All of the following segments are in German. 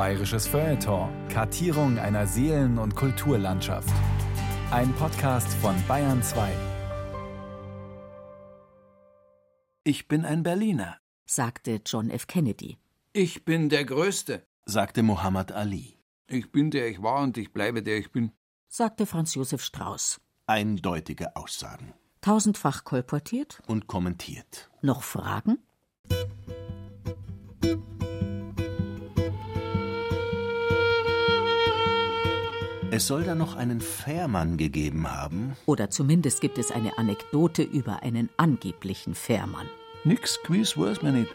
Bayerisches Feuilleton. Kartierung einer Seelen- und Kulturlandschaft. Ein Podcast von Bayern 2. Ich bin ein Berliner, sagte John F. Kennedy. Ich bin der Größte, sagte Muhammad Ali. Ich bin der ich war und ich bleibe der ich bin, sagte Franz Josef Strauß. Eindeutige Aussagen. Tausendfach kolportiert und kommentiert. Noch Fragen? Es soll da noch einen Fährmann gegeben haben. Oder zumindest gibt es eine Anekdote über einen angeblichen Fährmann. Nix gewiss weiß man nicht.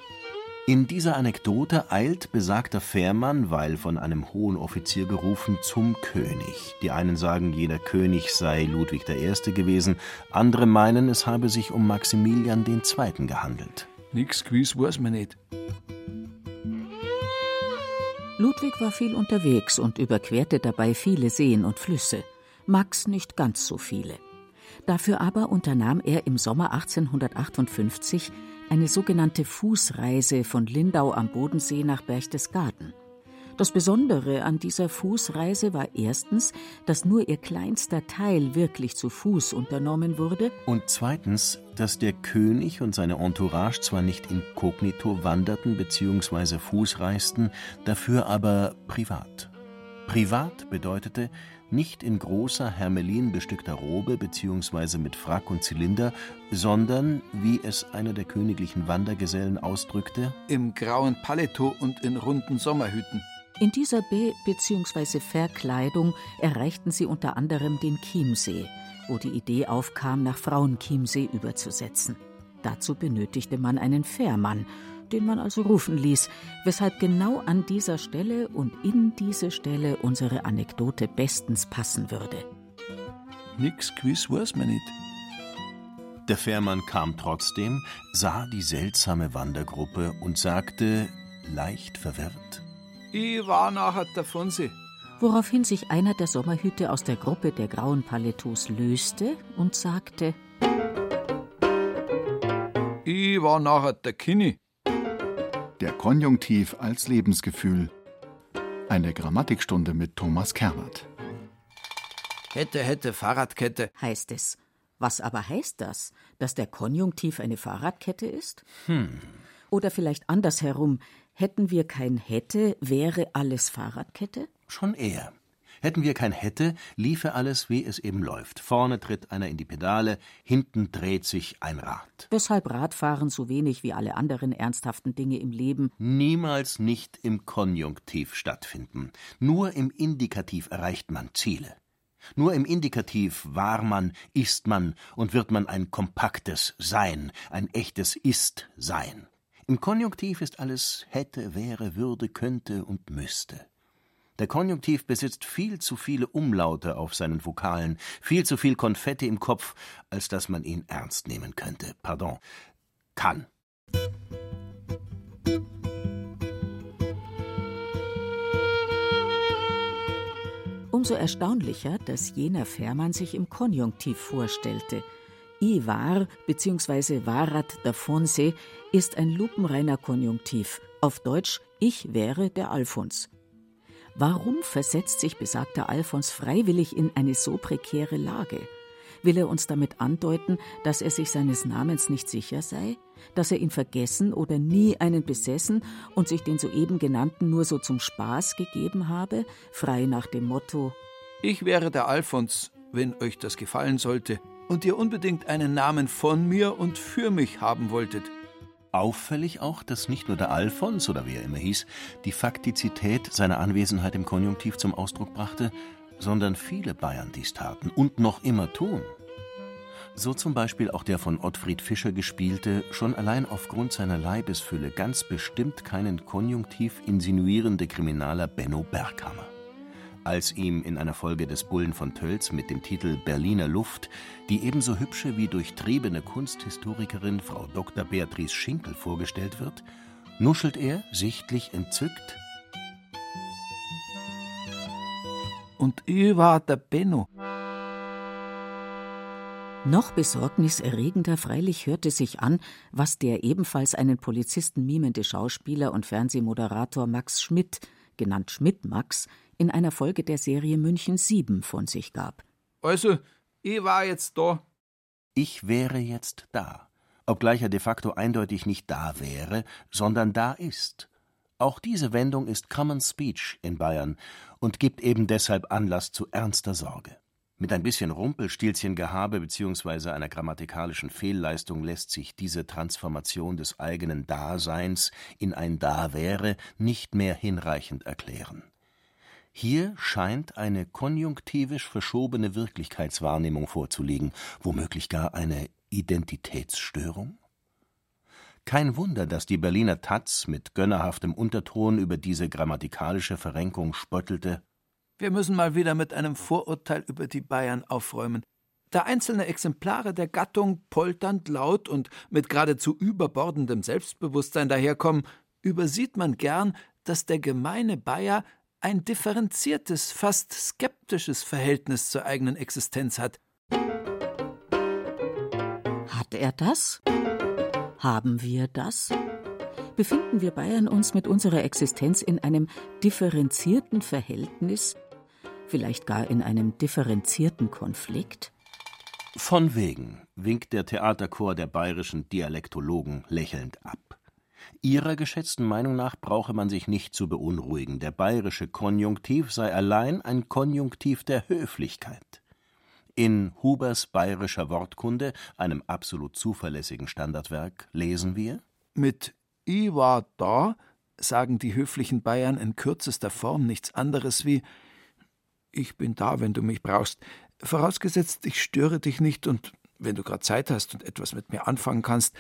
In dieser Anekdote eilt besagter Fährmann, weil von einem hohen Offizier gerufen, zum König. Die einen sagen, jeder König sei Ludwig I. gewesen, andere meinen, es habe sich um Maximilian II. gehandelt. Nix gewiss weiß man nicht. Ludwig war viel unterwegs und überquerte dabei viele Seen und Flüsse, Max nicht ganz so viele. Dafür aber unternahm er im Sommer 1858 eine sogenannte Fußreise von Lindau am Bodensee nach Berchtesgaden. Das Besondere an dieser Fußreise war erstens, dass nur ihr kleinster Teil wirklich zu Fuß unternommen wurde. Und zweitens, dass der König und seine Entourage zwar nicht inkognito wanderten bzw. Fuß reisten, dafür aber privat. Privat bedeutete nicht in großer Hermelin bestückter Robe bzw. mit Frack und Zylinder, sondern, wie es einer der königlichen Wandergesellen ausdrückte, im grauen Paletot und in runden Sommerhüten. In dieser Be- bzw. Verkleidung erreichten sie unter anderem den Chiemsee, wo die Idee aufkam, nach Frauenchiemsee überzusetzen. Dazu benötigte man einen Fährmann, den man also rufen ließ, weshalb genau an dieser Stelle und in diese Stelle unsere Anekdote bestens passen würde. Nix gewiss weiß man nicht. Der Fährmann kam trotzdem, sah die seltsame Wandergruppe und sagte, leicht verwirrt: ich war nachher davon sie. Woraufhin sich einer der Sommerhüte aus der Gruppe der grauen Paletots löste und sagte: Ich war nachher der Kini. Der Konjunktiv als Lebensgefühl. Eine Grammatikstunde mit Thomas Kernert. Hätte, hätte, Fahrradkette. Heißt es. Was aber heißt das? Dass der Konjunktiv eine Fahrradkette ist? Hm. Oder vielleicht andersherum, Hätten wir kein hätte, wäre alles Fahrradkette? Schon eher. Hätten wir kein hätte, liefe alles, wie es eben läuft. Vorne tritt einer in die Pedale, hinten dreht sich ein Rad. Weshalb Radfahren so wenig wie alle anderen ernsthaften Dinge im Leben niemals nicht im Konjunktiv stattfinden. Nur im Indikativ erreicht man Ziele. Nur im Indikativ war man, ist man und wird man ein kompaktes Sein, ein echtes Ist-Sein. Im Konjunktiv ist alles hätte, wäre, würde, könnte und müsste. Der Konjunktiv besitzt viel zu viele Umlaute auf seinen Vokalen, viel zu viel Konfetti im Kopf, als dass man ihn ernst nehmen könnte. Pardon. Kann. Umso erstaunlicher, dass jener Fährmann sich im Konjunktiv vorstellte – I war bzw. warat davonse ist ein lupenreiner Konjunktiv. Auf Deutsch ich wäre der Alfons. Warum versetzt sich besagter Alfons freiwillig in eine so prekäre Lage? Will er uns damit andeuten, dass er sich seines Namens nicht sicher sei? Dass er ihn vergessen oder nie einen besessen und sich den soeben genannten nur so zum Spaß gegeben habe, frei nach dem Motto Ich wäre der Alfons, wenn euch das gefallen sollte, und ihr unbedingt einen Namen von mir und für mich haben wolltet. Auffällig auch, dass nicht nur der Alfons oder wie er immer hieß, die Faktizität seiner Anwesenheit im Konjunktiv zum Ausdruck brachte, sondern viele Bayern dies taten und noch immer tun. So zum Beispiel auch der von Ottfried Fischer gespielte, schon allein aufgrund seiner Leibesfülle ganz bestimmt keinen Konjunktiv insinuierende Kriminaler Benno Berghammer als ihm in einer Folge des Bullen von Tölz mit dem Titel Berliner Luft die ebenso hübsche wie durchtriebene Kunsthistorikerin Frau Dr. Beatrice Schinkel vorgestellt wird, nuschelt er, sichtlich entzückt. Und ich war der Benno. Noch besorgniserregender freilich hörte sich an, was der ebenfalls einen Polizisten mimende Schauspieler und Fernsehmoderator Max Schmidt genannt Schmidt-Max, in einer Folge der Serie München 7 von sich gab. Also, ich war jetzt da. Ich wäre jetzt da, obgleich er de facto eindeutig nicht da wäre, sondern da ist. Auch diese Wendung ist Common Speech in Bayern und gibt eben deshalb Anlass zu ernster Sorge. Mit ein bisschen Rumpelstilzchengehabe bzw. einer grammatikalischen Fehlleistung lässt sich diese Transformation des eigenen Daseins in ein Da wäre nicht mehr hinreichend erklären. Hier scheint eine konjunktivisch verschobene Wirklichkeitswahrnehmung vorzuliegen, womöglich gar eine Identitätsstörung? Kein Wunder, dass die Berliner Taz mit gönnerhaftem Unterton über diese grammatikalische Verrenkung spöttelte. Wir müssen mal wieder mit einem Vorurteil über die Bayern aufräumen. Da einzelne Exemplare der Gattung polternd laut und mit geradezu überbordendem Selbstbewusstsein daherkommen, übersieht man gern, dass der gemeine Bayer ein differenziertes, fast skeptisches Verhältnis zur eigenen Existenz hat. Hat er das? Haben wir das? Befinden wir Bayern uns mit unserer Existenz in einem differenzierten Verhältnis, vielleicht gar in einem differenzierten Konflikt? Von wegen, winkt der Theaterchor der bayerischen Dialektologen lächelnd ab. Ihrer geschätzten Meinung nach brauche man sich nicht zu beunruhigen, der bayerische Konjunktiv sei allein ein Konjunktiv der Höflichkeit. In Hubers bayerischer Wortkunde, einem absolut zuverlässigen Standardwerk, lesen wir Mit I war da sagen die höflichen Bayern in kürzester Form nichts anderes wie Ich bin da, wenn du mich brauchst, vorausgesetzt ich störe dich nicht und wenn du gerade Zeit hast und etwas mit mir anfangen kannst,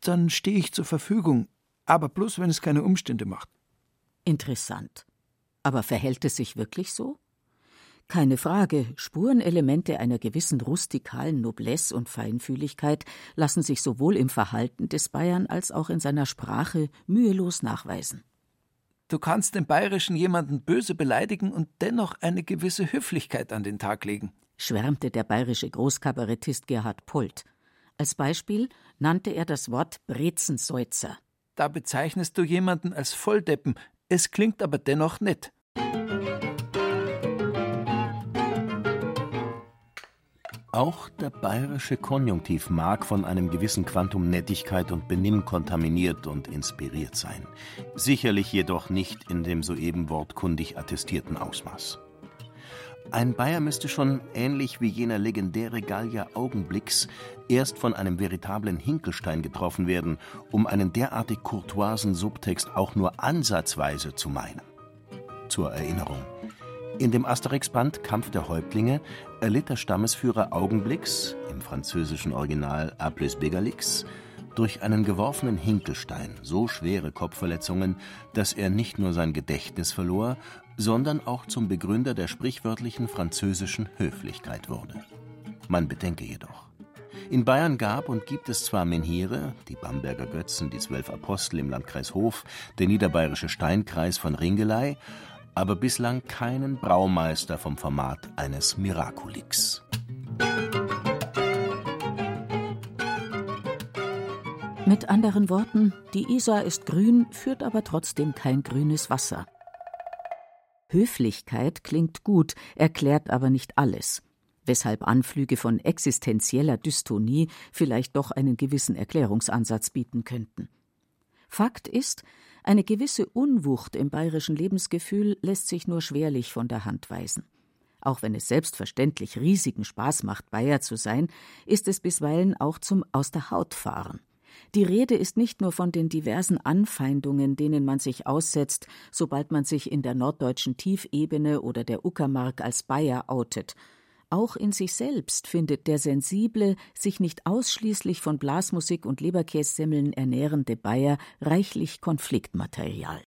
dann stehe ich zur Verfügung, aber bloß, wenn es keine Umstände macht. Interessant. Aber verhält es sich wirklich so? Keine Frage, Spurenelemente einer gewissen rustikalen Noblesse und Feinfühligkeit lassen sich sowohl im Verhalten des Bayern als auch in seiner Sprache mühelos nachweisen. Du kannst im Bayerischen jemanden böse beleidigen und dennoch eine gewisse Höflichkeit an den Tag legen, schwärmte der bayerische Großkabarettist Gerhard Polt. Als Beispiel nannte er das Wort Brezenseutzer. Da bezeichnest du jemanden als Volldeppen, es klingt aber dennoch nett. Auch der bayerische Konjunktiv mag von einem gewissen Quantum Nettigkeit und Benimm kontaminiert und inspiriert sein, sicherlich jedoch nicht in dem soeben wortkundig attestierten Ausmaß. Ein Bayer müsste schon, ähnlich wie jener legendäre Gallier Augenblicks, erst von einem veritablen Hinkelstein getroffen werden, um einen derartig courtoisen Subtext auch nur ansatzweise zu meinen. Zur Erinnerung. In dem Asterix-Band Kampf der Häuptlinge erlitt der Stammesführer Augenblicks, im französischen Original Apples Begalix, durch einen geworfenen Hinkelstein so schwere Kopfverletzungen, dass er nicht nur sein Gedächtnis verlor, sondern auch zum Begründer der sprichwörtlichen französischen Höflichkeit wurde. Man bedenke jedoch, in Bayern gab und gibt es zwar Menhire, die Bamberger Götzen, die zwölf Apostel im Landkreis Hof, der niederbayerische Steinkreis von Ringelei, aber bislang keinen Braumeister vom Format eines Miraculix. Mit anderen Worten, die Isar ist grün, führt aber trotzdem kein grünes Wasser. Höflichkeit klingt gut, erklärt aber nicht alles, weshalb Anflüge von existenzieller Dystonie vielleicht doch einen gewissen Erklärungsansatz bieten könnten. Fakt ist, eine gewisse Unwucht im bayerischen Lebensgefühl lässt sich nur schwerlich von der Hand weisen. Auch wenn es selbstverständlich riesigen Spaß macht, Bayer zu sein, ist es bisweilen auch zum Aus der Haut fahren. Die Rede ist nicht nur von den diversen Anfeindungen, denen man sich aussetzt, sobald man sich in der norddeutschen Tiefebene oder der Uckermark als Bayer outet, auch in sich selbst findet der sensible, sich nicht ausschließlich von Blasmusik und Leberkässemmeln ernährende Bayer reichlich Konfliktmaterial.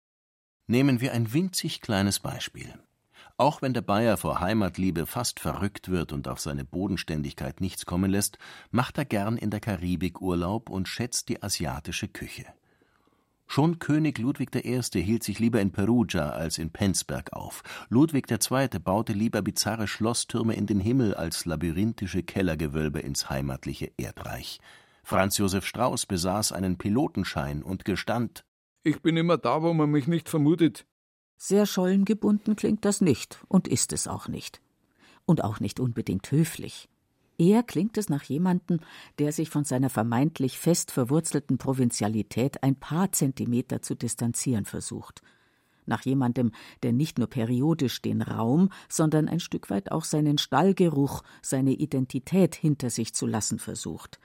Nehmen wir ein winzig kleines Beispiel. Auch wenn der Bayer vor Heimatliebe fast verrückt wird und auf seine Bodenständigkeit nichts kommen lässt, macht er gern in der Karibik Urlaub und schätzt die asiatische Küche. Schon König Ludwig I. hielt sich lieber in Perugia als in Penzberg auf. Ludwig II. baute lieber bizarre Schlosstürme in den Himmel als labyrinthische Kellergewölbe ins heimatliche Erdreich. Franz Josef Strauß besaß einen Pilotenschein und gestand: Ich bin immer da, wo man mich nicht vermutet. Sehr schollengebunden klingt das nicht und ist es auch nicht. Und auch nicht unbedingt höflich. Eher klingt es nach jemandem, der sich von seiner vermeintlich fest verwurzelten Provinzialität ein paar Zentimeter zu distanzieren versucht. Nach jemandem, der nicht nur periodisch den Raum, sondern ein Stück weit auch seinen Stallgeruch, seine Identität hinter sich zu lassen versucht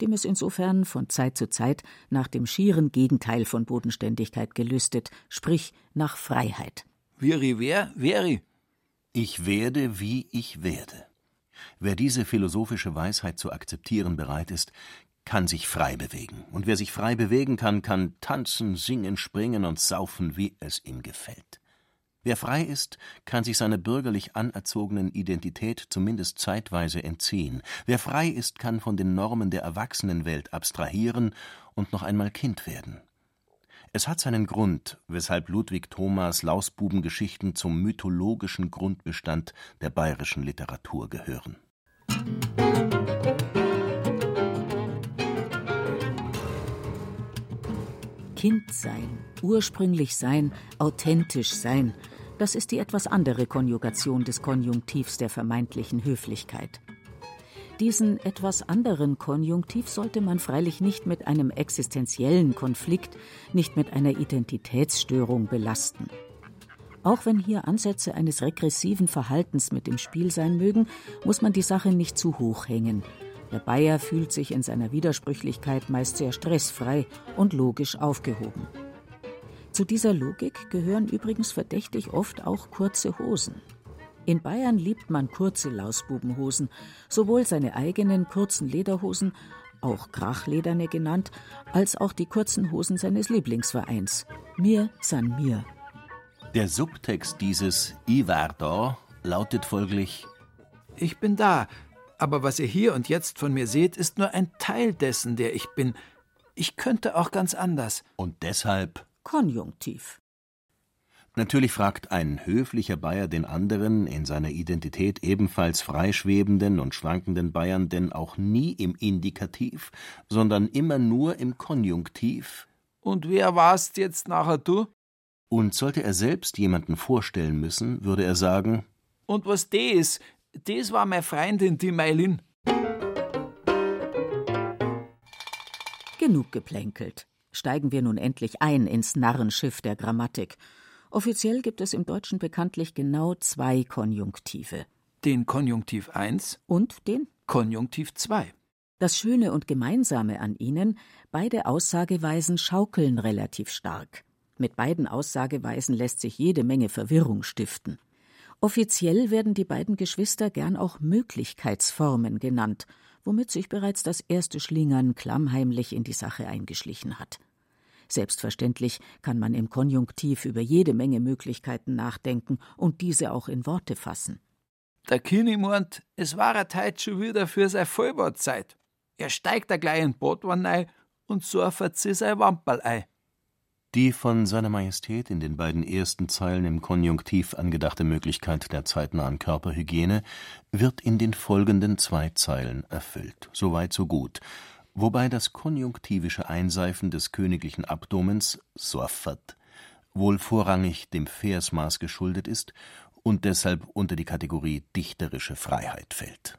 dem es insofern von Zeit zu Zeit nach dem schieren Gegenteil von Bodenständigkeit gelüstet, sprich nach Freiheit. Viri wer? Veri. Ich werde, wie ich werde. Wer diese philosophische Weisheit zu akzeptieren bereit ist, kann sich frei bewegen. Und wer sich frei bewegen kann, kann tanzen, singen, springen und saufen, wie es ihm gefällt. Wer frei ist, kann sich seiner bürgerlich anerzogenen Identität zumindest zeitweise entziehen. Wer frei ist, kann von den Normen der Erwachsenenwelt abstrahieren und noch einmal Kind werden. Es hat seinen Grund, weshalb Ludwig Thomas Lausbubengeschichten zum mythologischen Grundbestand der bayerischen Literatur gehören. Kind sein, ursprünglich sein, authentisch sein, das ist die etwas andere Konjugation des Konjunktivs der vermeintlichen Höflichkeit. Diesen etwas anderen Konjunktiv sollte man freilich nicht mit einem existenziellen Konflikt, nicht mit einer Identitätsstörung belasten. Auch wenn hier Ansätze eines regressiven Verhaltens mit im Spiel sein mögen, muss man die Sache nicht zu hoch hängen. Der Bayer fühlt sich in seiner Widersprüchlichkeit meist sehr stressfrei und logisch aufgehoben. Zu dieser Logik gehören übrigens verdächtig oft auch kurze Hosen. In Bayern liebt man kurze Lausbubenhosen, sowohl seine eigenen kurzen Lederhosen, auch Krachlederne genannt, als auch die kurzen Hosen seines Lieblingsvereins, Mir san mir. Der Subtext dieses I war da lautet folglich Ich bin da, aber was ihr hier und jetzt von mir seht, ist nur ein Teil dessen, der ich bin. Ich könnte auch ganz anders. Und deshalb Konjunktiv. Natürlich fragt ein höflicher Bayer den anderen, in seiner Identität ebenfalls freischwebenden und schwankenden Bayern denn auch nie im Indikativ, sondern immer nur im Konjunktiv. Und wer warst jetzt nachher du? Und sollte er selbst jemanden vorstellen müssen, würde er sagen: Und was des? Des war meine Freundin, die Meilin. Genug geplänkelt. Steigen wir nun endlich ein ins Narrenschiff der Grammatik Offiziell gibt es im Deutschen bekanntlich genau zwei Konjunktive. Den Konjunktiv 1 und den Konjunktiv 2. Das Schöne und Gemeinsame an ihnen, beide Aussageweisen schaukeln relativ stark. Mit beiden Aussageweisen lässt sich jede Menge Verwirrung stiften. Offiziell werden die beiden Geschwister gern auch Möglichkeitsformen genannt, womit sich bereits das erste Schlingern klammheimlich in die Sache eingeschlichen hat. Selbstverständlich kann man im Konjunktiv über jede Menge Möglichkeiten nachdenken und diese auch in Worte fassen. Der Kini meint, es war er heute schon wieder für seine Vollbadzeit. Er steigt da gleich in Boot rein und surfert sich sein Wamperl ein. Die von Seiner Majestät in den beiden ersten Zeilen im Konjunktiv angedachte Möglichkeit der zeitnahen Körperhygiene wird in den folgenden zwei Zeilen erfüllt. Soweit, so gut wobei das konjunktivische Einseifen des königlichen Abdomens (Sorfat) wohl vorrangig dem Versmaß geschuldet ist und deshalb unter die Kategorie dichterische Freiheit fällt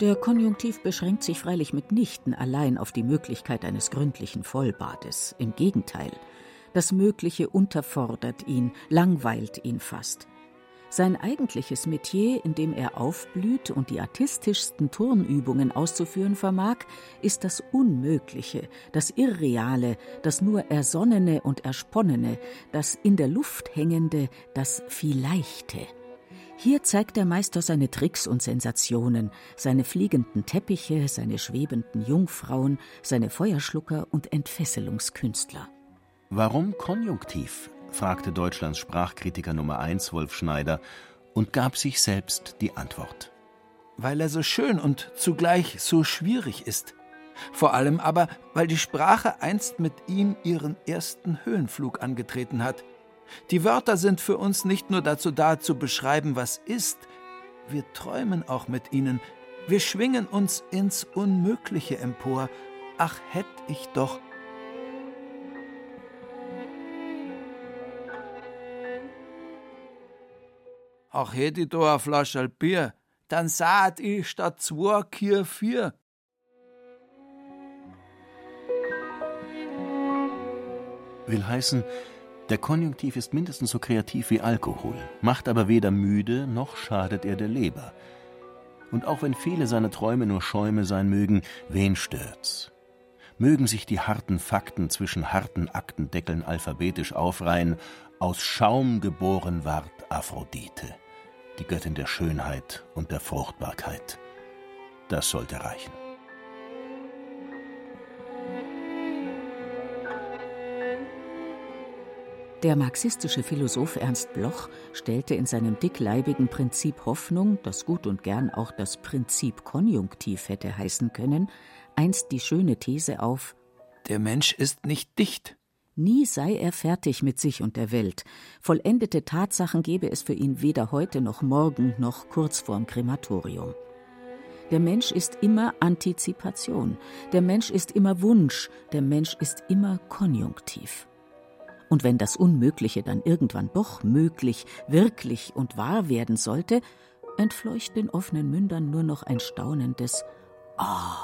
Der Konjunktiv beschränkt sich freilich mitnichten allein auf die Möglichkeit eines gründlichen Vollbades. Im Gegenteil, das Mögliche unterfordert ihn, langweilt ihn fast. Sein eigentliches Metier, in dem er aufblüht und die artistischsten Turnübungen auszuführen vermag, ist das Unmögliche, das Irreale, das nur Ersonnene und Ersponnene, das in der Luft hängende, das Vielleichte. Hier zeigt der Meister seine Tricks und Sensationen, seine fliegenden Teppiche, seine schwebenden Jungfrauen, seine Feuerschlucker und Entfesselungskünstler. Warum Konjunktiv? fragte Deutschlands Sprachkritiker Nummer 1 Wolf Schneider und gab sich selbst die Antwort. Weil er so schön und zugleich so schwierig ist. Vor allem aber, weil die Sprache einst mit ihm ihren ersten Höhenflug angetreten hat. Die Wörter sind für uns nicht nur dazu da, zu beschreiben, was ist, Wir träumen auch mit ihnen. Wir schwingen uns ins Unmögliche empor. Ach, hätt ich doch. Ach, hätt ich doch a Flascherl Bier, dann saht ich statt zwei Kier vier. Will heißen, der Konjunktiv ist mindestens so kreativ wie Alkohol, macht aber weder müde noch schadet er der Leber. Und auch wenn viele seiner Träume nur Schäume sein mögen, wen stört's? Mögen sich die harten Fakten zwischen harten Aktendeckeln alphabetisch aufreihen, aus Schaum geboren ward Aphrodite, die Göttin der Schönheit und der Fruchtbarkeit. Das sollte reichen. Der marxistische Philosoph Ernst Bloch stellte in seinem dickleibigen Prinzip Hoffnung, das gut und gern auch das Prinzip Konjunktiv hätte heißen können, einst die schöne These auf Der Mensch ist nicht dicht. Nie sei er fertig mit sich und der Welt. Vollendete Tatsachen gebe es für ihn weder heute noch morgen noch kurz vorm Krematorium. Der Mensch ist immer Antizipation, der Mensch ist immer Wunsch, der Mensch ist immer Konjunktiv. Und wenn das Unmögliche dann irgendwann doch möglich, wirklich und wahr werden sollte, entfleucht den offenen Mündern nur noch ein staunendes Ah.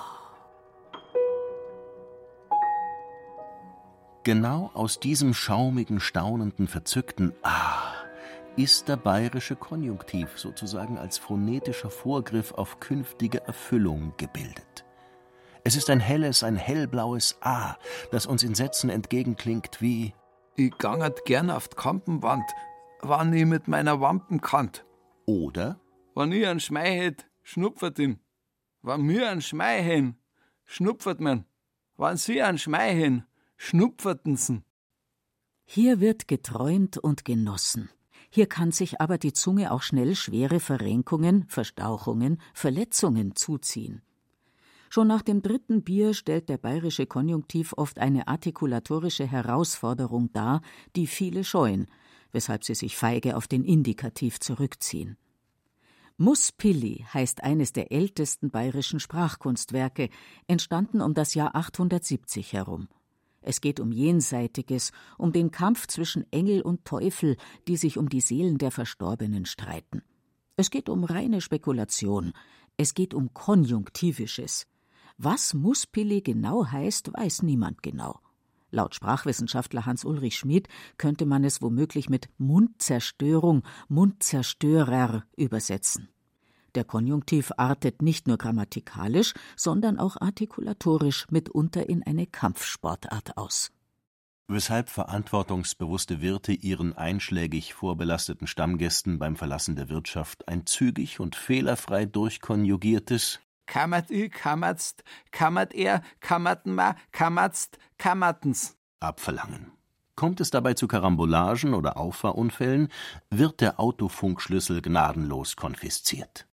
Genau aus diesem schaumigen, staunenden, verzückten Ah ist der bayerische Konjunktiv sozusagen als phonetischer Vorgriff auf künftige Erfüllung gebildet. Es ist ein helles, ein hellblaues A, das uns in Sätzen entgegenklingt wie Ich gangert gern auf die Kampenwand, wann ich mit meiner Wampen kannt. oder Wenn ich einen Schmei hätt, schnupfert ihn. Wenn mir einen Schmei hen, schnupfert man. Wenn sie einen Schmei hen, schnupfertensen. Hier wird geträumt und genossen. Hier kann sich aber die Zunge auch schnell schwere Verrenkungen, Verstauchungen, Verletzungen zuziehen. Schon nach dem dritten Bier stellt der bayerische Konjunktiv oft eine artikulatorische Herausforderung dar, die viele scheuen, weshalb sie sich feige auf den Indikativ zurückziehen. Muspilli heißt eines der ältesten bayerischen Sprachkunstwerke, entstanden um das Jahr 870 herum. Es geht um Jenseitiges, um den Kampf zwischen Engel und Teufel, die sich um die Seelen der Verstorbenen streiten. Es geht um reine Spekulation. Es geht um Konjunktivisches. Was Muspilli genau heißt, weiß niemand genau. Laut Sprachwissenschaftler Hans-Ulrich Schmid könnte man es womöglich mit Mundzerstörung, Mundzerstörer übersetzen. Der Konjunktiv artet nicht nur grammatikalisch, sondern auch artikulatorisch mitunter in eine Kampfsportart aus. weshalb verantwortungsbewusste Wirte ihren einschlägig vorbelasteten Stammgästen beim Verlassen der Wirtschaft ein zügig und fehlerfrei durchkonjugiertes Kammert i, kammertst, kammert er, kammerten ma, kammertst, kammertens. abverlangen. Kommt es dabei zu Karambolagen oder Auffahrunfällen, wird der Autofunkschlüssel gnadenlos konfisziert.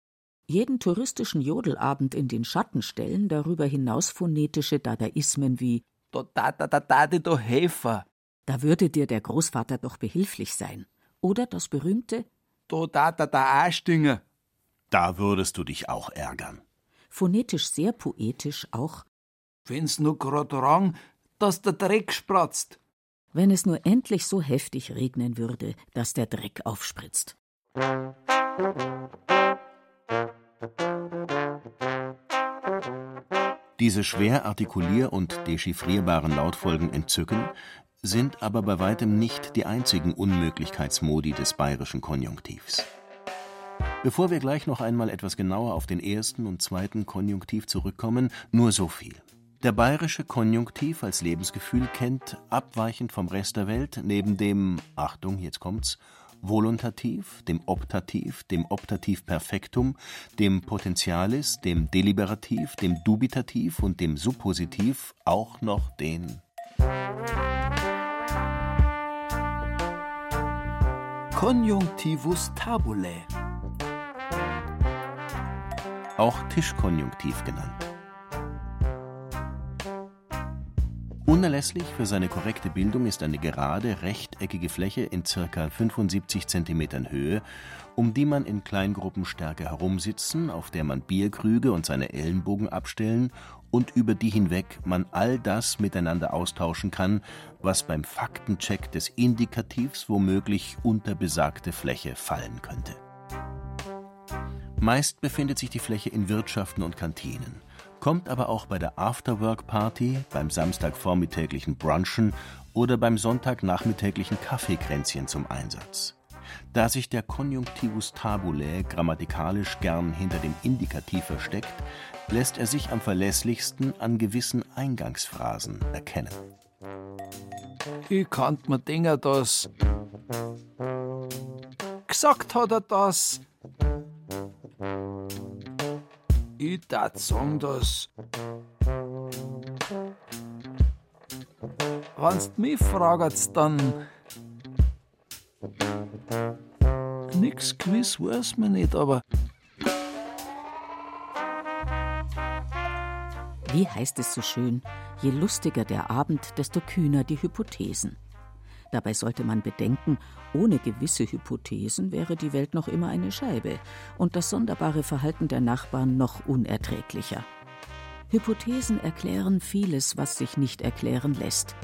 Jeden touristischen Jodelabend in den Schatten stellen darüber hinaus phonetische Dadaismen wie Da da da da da do Helfer. Da würde dir der Großvater doch behilflich sein. Oder das berühmte, Da da da da Astinger. Da würdest du dich auch ärgern. Phonetisch sehr poetisch auch, Wenn's nur grad rang, dass der Dreck spratzt. wenn es nur endlich so heftig regnen würde, dass der Dreck aufspritzt. Diese schwer artikulier- und dechiffrierbaren Lautfolgen entzücken, sind aber bei weitem nicht die einzigen Unmöglichkeitsmodi des bayerischen Konjunktivs. Bevor wir gleich noch einmal etwas genauer auf den ersten und zweiten Konjunktiv zurückkommen, nur so viel. Der bayerische Konjunktiv als Lebensgefühl kennt, abweichend vom Rest der Welt, neben dem, Achtung, jetzt kommt's, Voluntativ, dem Optativ, dem Optativ Perfektum, dem Potentialis, dem Deliberativ, dem Dubitativ und dem Suppositiv auch noch den Konjunktivus tabulae. Auch Tischkonjunktiv genannt. Unerlässlich für seine korrekte Bildung ist eine gerade, rechteckige Fläche in ca. 75 cm Höhe, um die man in Kleingruppenstärke herumsitzen, auf der man Bierkrüge und seine Ellenbogen abstellen und über die hinweg man all das miteinander austauschen kann, was beim Faktencheck des Indikativs womöglich unter besagte Fläche fallen könnte. Meist befindet sich die Fläche in Wirtschaften und Kantinen, kommt aber auch bei der Afterwork-Party, beim samstagvormittäglichen Brunchen oder beim sonntagnachmittäglichen Kaffeekränzchen zum Einsatz. Da sich der Konjunktivus tabulae grammatikalisch gern hinter dem Indikativ versteckt, lässt er sich am verlässlichsten an gewissen Eingangsphrasen erkennen. Ich kann mir denken, dass. Gesagt hat er das. Ich darf sagen, dass. Wenn's mich fragt, dann. Nix gewiss weiß man nicht, aber Wie heißt es so schön, je lustiger der Abend, desto kühner die Hypothesen. Dabei sollte man bedenken, ohne gewisse Hypothesen wäre die Welt noch immer eine Scheibe und das sonderbare Verhalten der Nachbarn noch unerträglicher. Hypothesen erklären vieles, was sich nicht erklären lässt.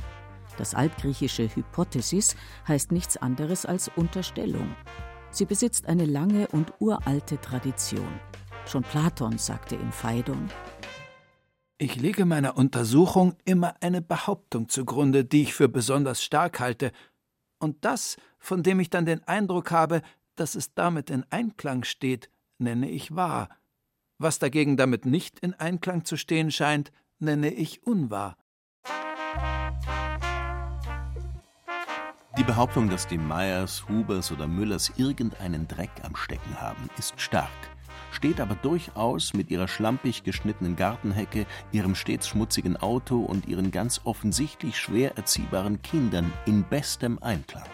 Das altgriechische Hypothesis heißt nichts anderes als Unterstellung. Sie besitzt eine lange und uralte Tradition. Schon Platon sagte im Phaidon, ich lege meiner Untersuchung immer eine Behauptung zugrunde, die ich für besonders stark halte, und das, von dem ich dann den Eindruck habe, dass es damit in Einklang steht, nenne ich wahr. Was dagegen damit nicht in Einklang zu stehen scheint, nenne ich unwahr. Die Behauptung, dass die Meyers, Hubers oder Müllers irgendeinen Dreck am Stecken haben, ist stark steht aber durchaus mit ihrer schlampig geschnittenen Gartenhecke, ihrem stets schmutzigen Auto und ihren ganz offensichtlich schwer erziehbaren Kindern in bestem Einklang.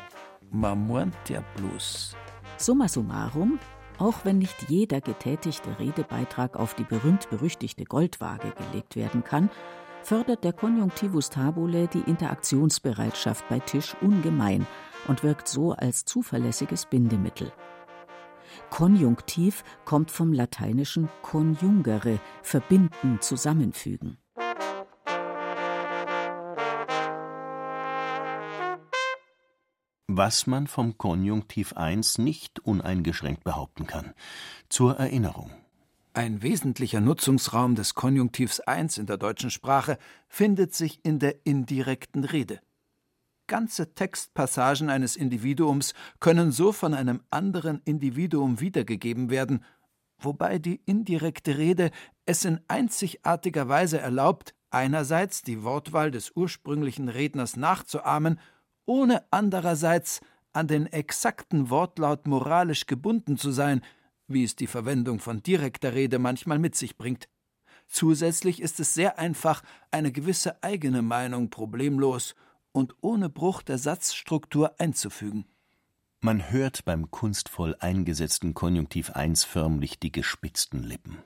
Man meint ja bloß. Summa summarum, auch wenn nicht jeder getätigte Redebeitrag auf die berühmt-berüchtigte Goldwaage gelegt werden kann, fördert der Konjunktivus tabulae die Interaktionsbereitschaft bei Tisch ungemein und wirkt so als zuverlässiges Bindemittel. Konjunktiv kommt vom lateinischen conjungere, verbinden, zusammenfügen. Was man vom Konjunktiv 1 nicht uneingeschränkt behaupten kann. Zur Erinnerung. Ein wesentlicher Nutzungsraum des Konjunktivs 1 in der deutschen Sprache findet sich in der indirekten Rede. Ganze Textpassagen eines Individuums können so von einem anderen Individuum wiedergegeben werden, wobei die indirekte Rede es in einzigartiger Weise erlaubt, einerseits die Wortwahl des ursprünglichen Redners nachzuahmen, ohne andererseits an den exakten Wortlaut moralisch gebunden zu sein, wie es die Verwendung von direkter Rede manchmal mit sich bringt. Zusätzlich ist es sehr einfach, eine gewisse eigene Meinung problemlos und ohne Bruch der Satzstruktur einzufügen. Man hört beim kunstvoll eingesetzten Konjunktiv 1 förmlich die gespitzten Lippen.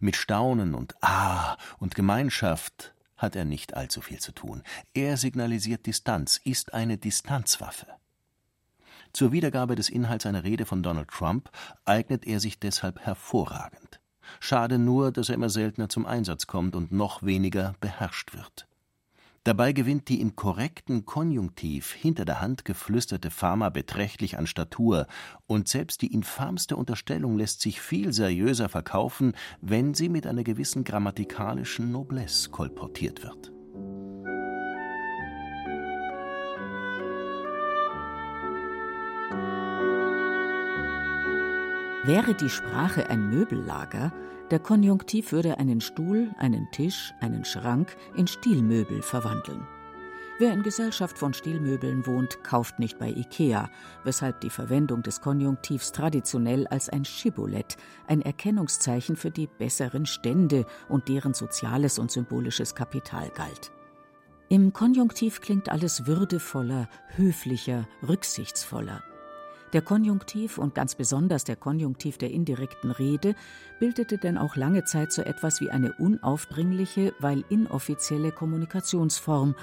Mit Staunen und Ah und Gemeinschaft hat er nicht allzu viel zu tun. Er signalisiert Distanz, ist eine Distanzwaffe. Zur Wiedergabe des Inhalts einer Rede von Donald Trump eignet er sich deshalb hervorragend. Schade nur, dass er immer seltener zum Einsatz kommt und noch weniger beherrscht wird. Dabei gewinnt die im korrekten Konjunktiv hinter der Hand geflüsterte Pharma beträchtlich an Statur, und selbst die infamste Unterstellung lässt sich viel seriöser verkaufen, wenn sie mit einer gewissen grammatikalischen Noblesse kolportiert wird. Wäre die Sprache ein Möbellager, der Konjunktiv würde einen Stuhl, einen Tisch, einen Schrank in Stilmöbel verwandeln. Wer in Gesellschaft von Stilmöbeln wohnt, kauft nicht bei Ikea, weshalb die Verwendung des Konjunktivs traditionell als ein Schibbolett, ein Erkennungszeichen für die besseren Stände und deren soziales und symbolisches Kapital galt. Im Konjunktiv klingt alles würdevoller, höflicher, rücksichtsvoller. Der Konjunktiv und ganz besonders der Konjunktiv der indirekten Rede bildete denn auch lange Zeit so etwas wie eine unaufdringliche, weil inoffizielle Kommunikationsform,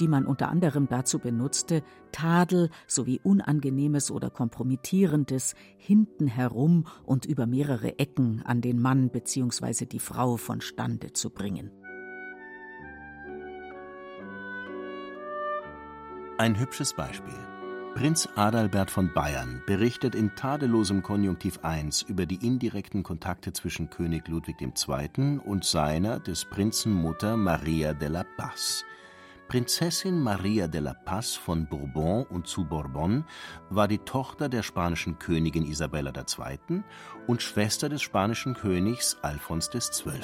die man unter anderem dazu benutzte, Tadel sowie Unangenehmes oder Kompromittierendes hinten herum und über mehrere Ecken an den Mann bzw. die Frau von Stande zu bringen. Ein hübsches Beispiel. Prinz Adalbert von Bayern berichtet in tadellosem Konjunktiv 1 über die indirekten Kontakte zwischen König Ludwig II. und seiner, des Prinzen Mutter Maria de la Paz. Prinzessin Maria de la Paz von Bourbon und zu Bourbon war die Tochter der spanischen Königin Isabella II. und Schwester des spanischen Königs Alfons XII.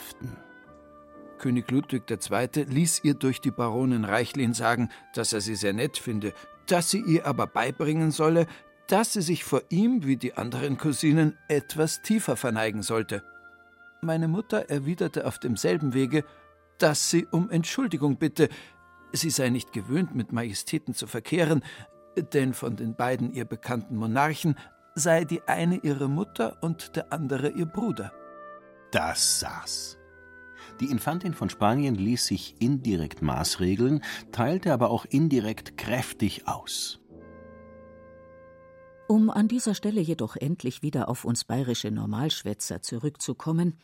König Ludwig II. ließ ihr durch die Baronin Reichlin sagen, dass er sie sehr nett finde, dass sie ihr aber beibringen solle, dass sie sich vor ihm, wie die anderen Cousinen, etwas tiefer verneigen sollte. Meine Mutter erwiderte auf demselben Wege, dass sie um Entschuldigung bitte, sie sei nicht gewöhnt, mit Majestäten zu verkehren, denn von den beiden ihr bekannten Monarchen sei die eine ihre Mutter und der andere ihr Bruder. Das saß. Die Infantin von Spanien ließ sich indirekt maßregeln, teilte aber auch indirekt kräftig aus. Um an dieser Stelle jedoch endlich wieder auf uns bayerische Normalschwätzer zurückzukommen,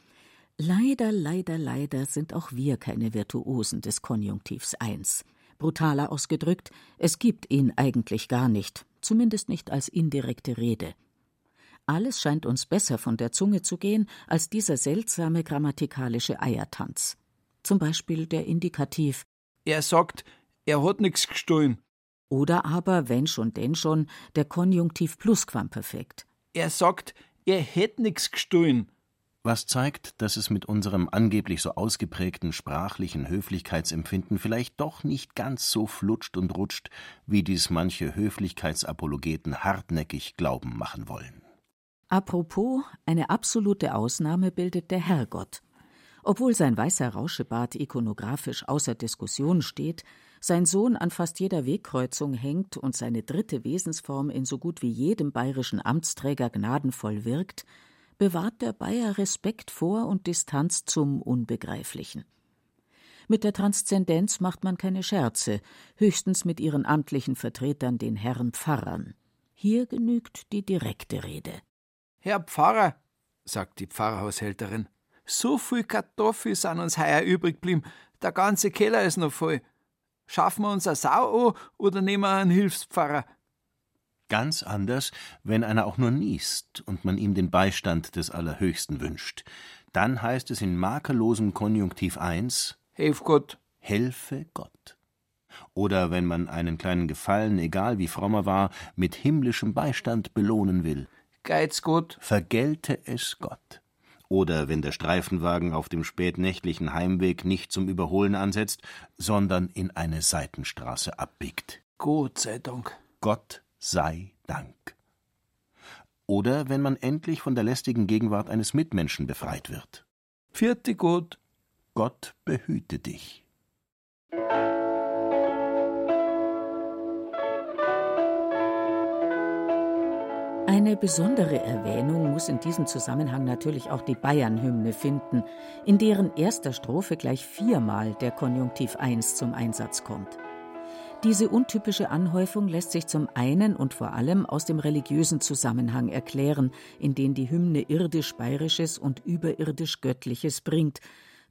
leider, leider, leider sind auch wir keine Virtuosen des Konjunktivs 1. Brutaler ausgedrückt, es gibt ihn eigentlich gar nicht, zumindest nicht als indirekte Rede. Alles scheint uns besser von der Zunge zu gehen als dieser seltsame grammatikalische Eiertanz. Zum Beispiel der Indikativ Er sagt, er hat nix gestohlen. Oder aber, wenn schon denn schon, der Konjunktiv Plusquamperfekt. Er sagt, er hätt nix gestohlen. Was zeigt, dass es mit unserem angeblich so ausgeprägten sprachlichen Höflichkeitsempfinden vielleicht doch nicht ganz so flutscht und rutscht, wie dies manche Höflichkeitsapologeten hartnäckig glauben machen wollen. Apropos, eine absolute Ausnahme bildet der Herrgott. Obwohl sein weißer Rauschebart ikonografisch außer Diskussion steht, sein Sohn an fast jeder Wegkreuzung hängt und seine dritte Wesensform in so gut wie jedem bayerischen Amtsträger gnadenvoll wirkt, bewahrt der Bayer Respekt vor und Distanz zum Unbegreiflichen. Mit der Transzendenz macht man keine Scherze, höchstens mit ihren amtlichen Vertretern, den Herren Pfarrern. Hier genügt die direkte Rede. Herr Pfarrer, sagt die Pfarrhaushälterin, so viel Kartoffeln sind uns heuer übrig geblieben, der ganze Keller ist noch voll. Schaffen wir uns eine Sau an oder nehmen wir einen Hilfspfarrer? Ganz anders, wenn einer auch nur niest und man ihm den Beistand des Allerhöchsten wünscht. Dann heißt es in makellosem Konjunktiv 1 Hilf Gott. Helfe Gott. Oder wenn man einen kleinen Gefallen, egal wie fromm er war, mit himmlischem Beistand belohnen will. Geiz Gott. Vergelte es Gott. Oder wenn der Streifenwagen auf dem spätnächtlichen Heimweg nicht zum Überholen ansetzt, sondern in eine Seitenstraße abbiegt. Gott sei Dank. Gott sei Dank. Oder wenn man endlich von der lästigen Gegenwart eines Mitmenschen befreit wird. Vierte Gott. Gott behüte dich. Eine besondere Erwähnung muss in diesem Zusammenhang natürlich auch die Bayernhymne finden, in deren erster Strophe gleich viermal der Konjunktiv 1 zum Einsatz kommt. Diese untypische Anhäufung lässt sich zum einen und vor allem aus dem religiösen Zusammenhang erklären, in den die Hymne irdisch-bayerisches und überirdisch Göttliches bringt,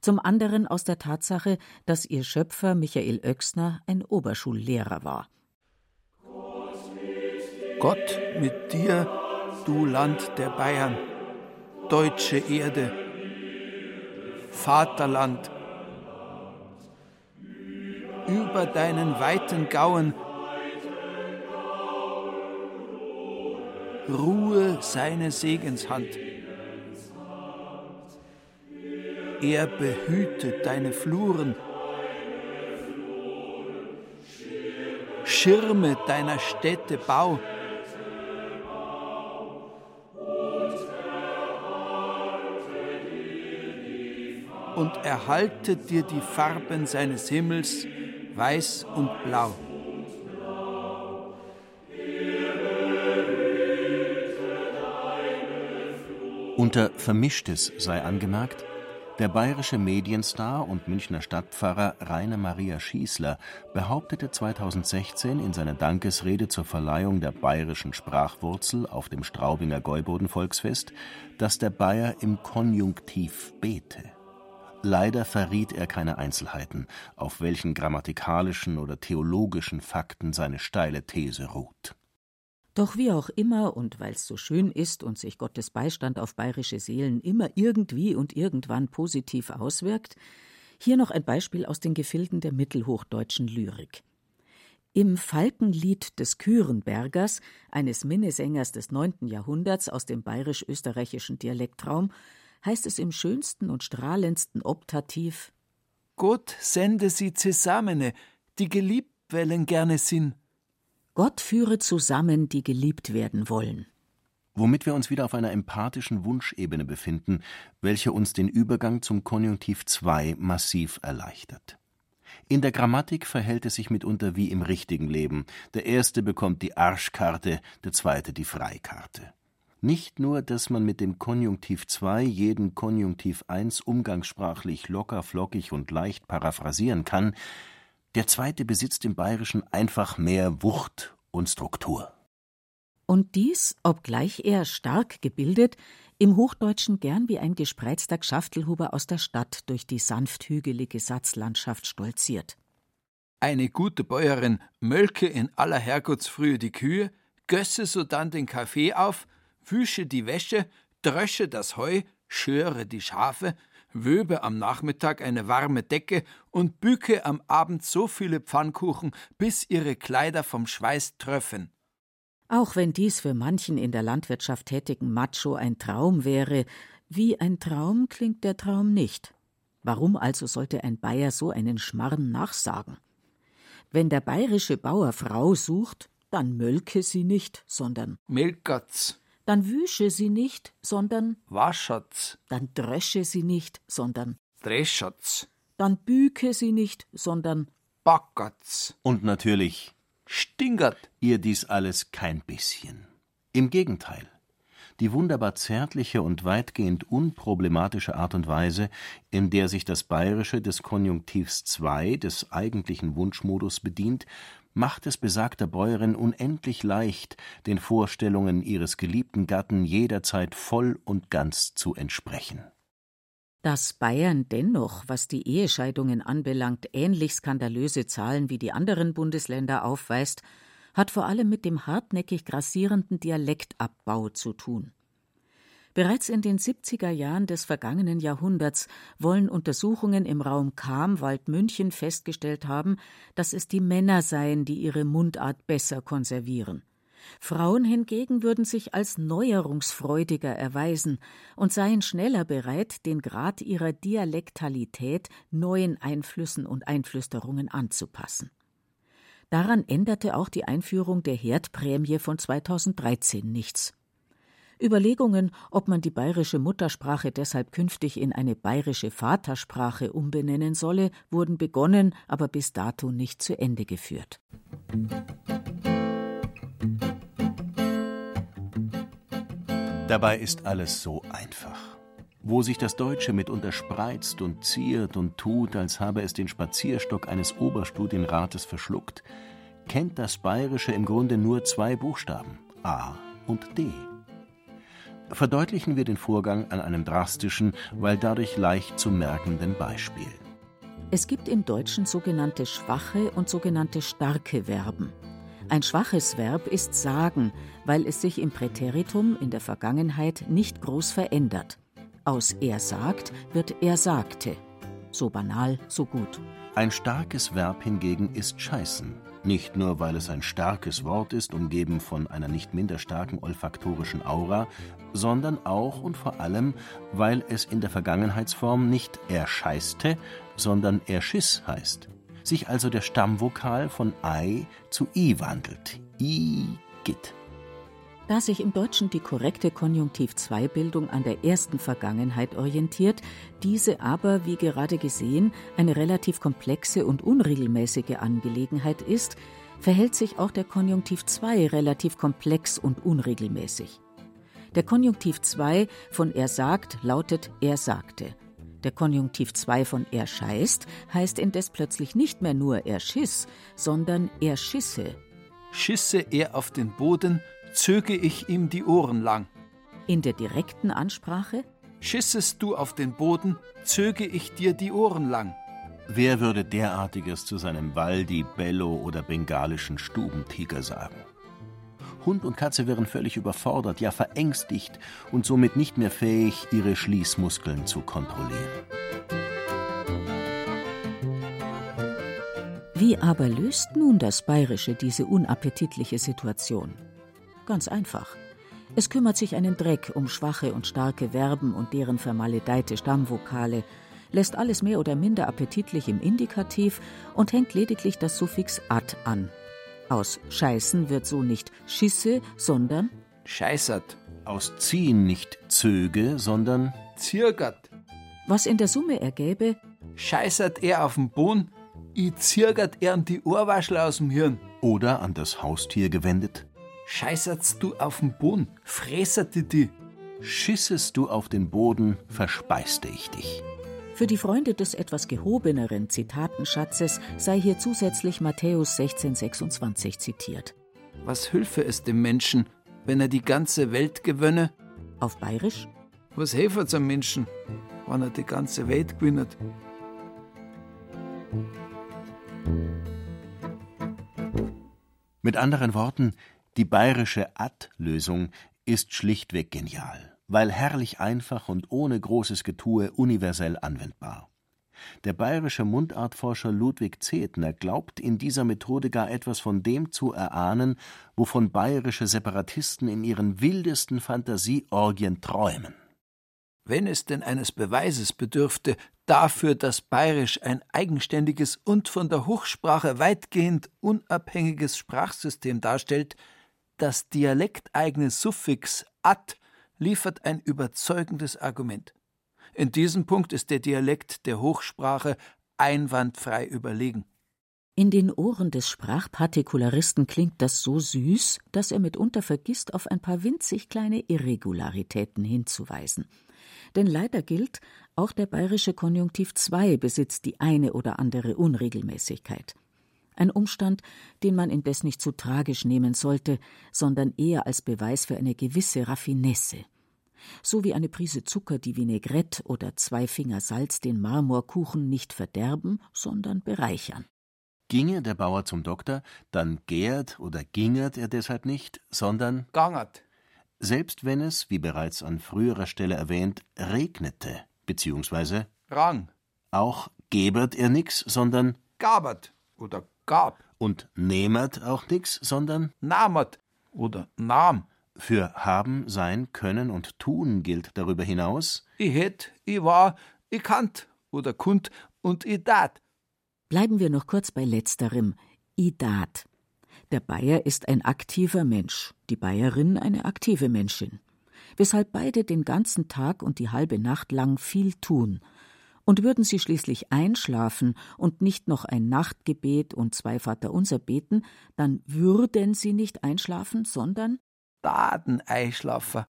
zum anderen aus der Tatsache, dass ihr Schöpfer Michael Oechsner ein Oberschullehrer war. Gott mit dir, du Land der Bayern, deutsche Erde, Vaterland, über deinen weiten Gauen ruhe seine Segenshand. Er behütet deine Fluren, Schirme deiner Städte Bau. Und erhalte dir die Farben seines Himmels, weiß und blau. Unter Vermischtes sei angemerkt, Der bayerische Medienstar und Münchner Stadtpfarrer Rainer Maria Schießler behauptete 2016 in seiner Dankesrede zur Verleihung der bayerischen Sprachwurzel auf dem Straubinger Gäuboden-Volksfest, dass der Bayer im Konjunktiv bete. Leider verriet er keine Einzelheiten, auf welchen grammatikalischen oder theologischen Fakten seine steile These ruht. Doch wie auch immer, und weil's so schön ist und sich Gottes Beistand auf bayerische Seelen immer irgendwie und irgendwann positiv auswirkt, hier noch ein Beispiel aus den Gefilden der mittelhochdeutschen Lyrik. Im Falkenlied des Kürenbergers, eines Minnesängers des neunten Jahrhunderts aus dem bayerisch-österreichischen Dialektraum, heißt es im schönsten und strahlendsten Optativ Gott sende sie zusammene, die geliebt wellen gerne sind. Gott führe zusammen, die geliebt werden wollen. Womit wir uns wieder auf einer empathischen Wunschebene befinden, welche uns den Übergang zum Konjunktiv 2 massiv erleichtert. In der Grammatik verhält es sich mitunter wie im richtigen Leben. Der erste bekommt die Arschkarte, der zweite die Freikarte. Nicht nur, dass man mit dem Konjunktiv 2 jeden Konjunktiv 1 umgangssprachlich locker, flockig und leicht paraphrasieren kann, der zweite besitzt im Bayerischen einfach mehr Wucht und Struktur. Und dies, obgleich er stark gebildet, im Hochdeutschen gern wie ein gespreizter Gschaftelhuber aus der Stadt durch die sanft hügelige Satzlandschaft stolziert. Eine gute Bäuerin mölke in aller Herrgottsfrühe die Kühe, gösse sodann den Kaffee auf wüsche die Wäsche, drösche das Heu, schöre die Schafe, wöbe am Nachmittag eine warme Decke und büke am Abend so viele Pfannkuchen, bis ihre Kleider vom Schweiß tröffen. Auch wenn dies für manchen in der Landwirtschaft tätigen Macho ein Traum wäre, wie ein Traum klingt der Traum nicht. Warum also sollte ein Bayer so einen Schmarrn nachsagen? Wenn der bayerische Bauer Frau sucht, dann mölke sie nicht, sondern Melkert's dann wüsche sie nicht, sondern waschert's, dann drösche sie nicht, sondern dreschert's, dann büke sie nicht, sondern backert's und natürlich stingert ihr dies alles kein bisschen. Im Gegenteil, die wunderbar zärtliche und weitgehend unproblematische Art und Weise, in der sich das Bayerische des Konjunktivs 2 des eigentlichen Wunschmodus bedient, macht es besagter Bäuerin unendlich leicht, den Vorstellungen ihres geliebten Gatten jederzeit voll und ganz zu entsprechen. Dass Bayern dennoch, was die Ehescheidungen anbelangt, ähnlich skandalöse Zahlen wie die anderen Bundesländer aufweist, hat vor allem mit dem hartnäckig grassierenden Dialektabbau zu tun. Bereits in den 70er Jahren des vergangenen Jahrhunderts wollen Untersuchungen im Raum Kamwald München festgestellt haben, dass es die Männer seien, die ihre Mundart besser konservieren. Frauen hingegen würden sich als neuerungsfreudiger erweisen und seien schneller bereit, den Grad ihrer Dialektalität neuen Einflüssen und Einflüsterungen anzupassen. Daran änderte auch die Einführung der Herdprämie von 2013 nichts. Überlegungen, ob man die bayerische Muttersprache deshalb künftig in eine bayerische Vatersprache umbenennen solle, wurden begonnen, aber bis dato nicht zu Ende geführt. Dabei ist alles so einfach. Wo sich das Deutsche mitunter spreizt und ziert und tut, als habe es den Spazierstock eines Oberstudienrates verschluckt, kennt das Bayerische im Grunde nur zwei Buchstaben A und D. Verdeutlichen wir den Vorgang an einem drastischen, weil dadurch leicht zu merkenden Beispiel. Es gibt im Deutschen sogenannte schwache und sogenannte starke Verben. Ein schwaches Verb ist sagen, weil es sich im Präteritum in der Vergangenheit nicht groß verändert. Aus er sagt wird er sagte. So banal, so gut. Ein starkes Verb hingegen ist scheißen. Nicht nur, weil es ein starkes Wort ist, umgeben von einer nicht minder starken olfaktorischen Aura, sondern auch und vor allem, weil es in der Vergangenheitsform nicht er scheißte, sondern er schiss heißt, sich also der Stammvokal von ei zu i wandelt. I git. Da sich im Deutschen die korrekte Konjunktiv-2-Bildung an der ersten Vergangenheit orientiert, diese aber, wie gerade gesehen, eine relativ komplexe und unregelmäßige Angelegenheit ist, verhält sich auch der Konjunktiv 2 relativ komplex und unregelmäßig. Der Konjunktiv 2 von er sagt lautet er sagte. Der Konjunktiv 2 von er scheißt heißt indes plötzlich nicht mehr nur er schiss, sondern er schisse. Schisse er auf den Boden, zöge ich ihm die Ohren lang. In der direkten Ansprache Schissest du auf den Boden, zöge ich dir die Ohren lang. Wer würde derartiges zu seinem Waldi, Bello oder bengalischen Stubentiger sagen? Hund und Katze wären völlig überfordert, ja verängstigt und somit nicht mehr fähig, ihre Schließmuskeln zu kontrollieren. Wie aber löst nun das Bayerische diese unappetitliche Situation? Ganz einfach. Es kümmert sich einen Dreck um schwache und starke Verben und deren vermaledeite Stammvokale, lässt alles mehr oder minder appetitlich im Indikativ und hängt lediglich das Suffix ad an. Aus scheißen wird so nicht schisse, sondern Scheißert, Aus ziehen nicht zöge, sondern zirgert. was in der Summe ergäbe Scheißert er auf den Boden, i zirgert er die Ohrwaschel aus dem Hirn. oder an das Haustier gewendet. Scheißertst du auf den Boden, fräserte die. Schissest du auf den Boden, verspeiste ich dich. Für die Freunde des etwas gehobeneren Zitatenschatzes sei hier zusätzlich Matthäus 16,26 zitiert. Was hülfe es dem Menschen, wenn er die ganze Welt gewönne? Auf Bayerisch Was helfert's am Menschen, wenn er die ganze Welt gewinnt? Mit anderen Worten, die bayerische Ad-Lösung ist schlichtweg genial, weil herrlich einfach und ohne großes Getue universell anwendbar. Der bayerische Mundartforscher Ludwig Zehetner glaubt in dieser Methode gar etwas von dem zu erahnen, wovon bayerische Separatisten in ihren wildesten Fantasieorgien träumen. Wenn es denn eines Beweises bedürfte dafür, dass Bayerisch ein eigenständiges und von der Hochsprache weitgehend unabhängiges Sprachsystem darstellt, das dialekteigene Suffix ad liefert ein überzeugendes Argument. In diesem Punkt ist der Dialekt der Hochsprache einwandfrei überlegen. In den Ohren des Sprachpartikularisten klingt das so süß, dass er mitunter vergisst, auf ein paar winzig kleine Irregularitäten hinzuweisen. Denn leider gilt, auch der bayerische Konjunktiv 2 besitzt die eine oder andere Unregelmäßigkeit. Ein Umstand, den man indes nicht zu tragisch nehmen sollte, sondern eher als Beweis für eine gewisse Raffinesse. So wie eine Prise Zucker die Vinaigrette oder zwei Finger Salz den Marmorkuchen nicht verderben, sondern bereichern. Ginge der Bauer zum Doktor, dann gärt oder gingert er deshalb nicht, sondern Gangert. selbst wenn es, wie bereits an früherer Stelle erwähnt, regnete, beziehungsweise Rang. auch gebert er nix, sondern Gabert oder gab. und nehmert auch nix, sondern Namert oder Nam. für haben, sein, können und tun gilt darüber hinaus Ich hätt, ich war, ich kannt oder kunt und ich dat. Bleiben wir noch kurz bei letzterem, Idat. Der Bayer ist ein aktiver Mensch, die Bayerin eine aktive Menschin, weshalb beide den ganzen Tag und die halbe Nacht lang viel tun. Und würden sie schließlich einschlafen und nicht noch ein Nachtgebet und zwei Vaterunser beten, dann würden sie nicht einschlafen, sondern Daden Eischlaffer.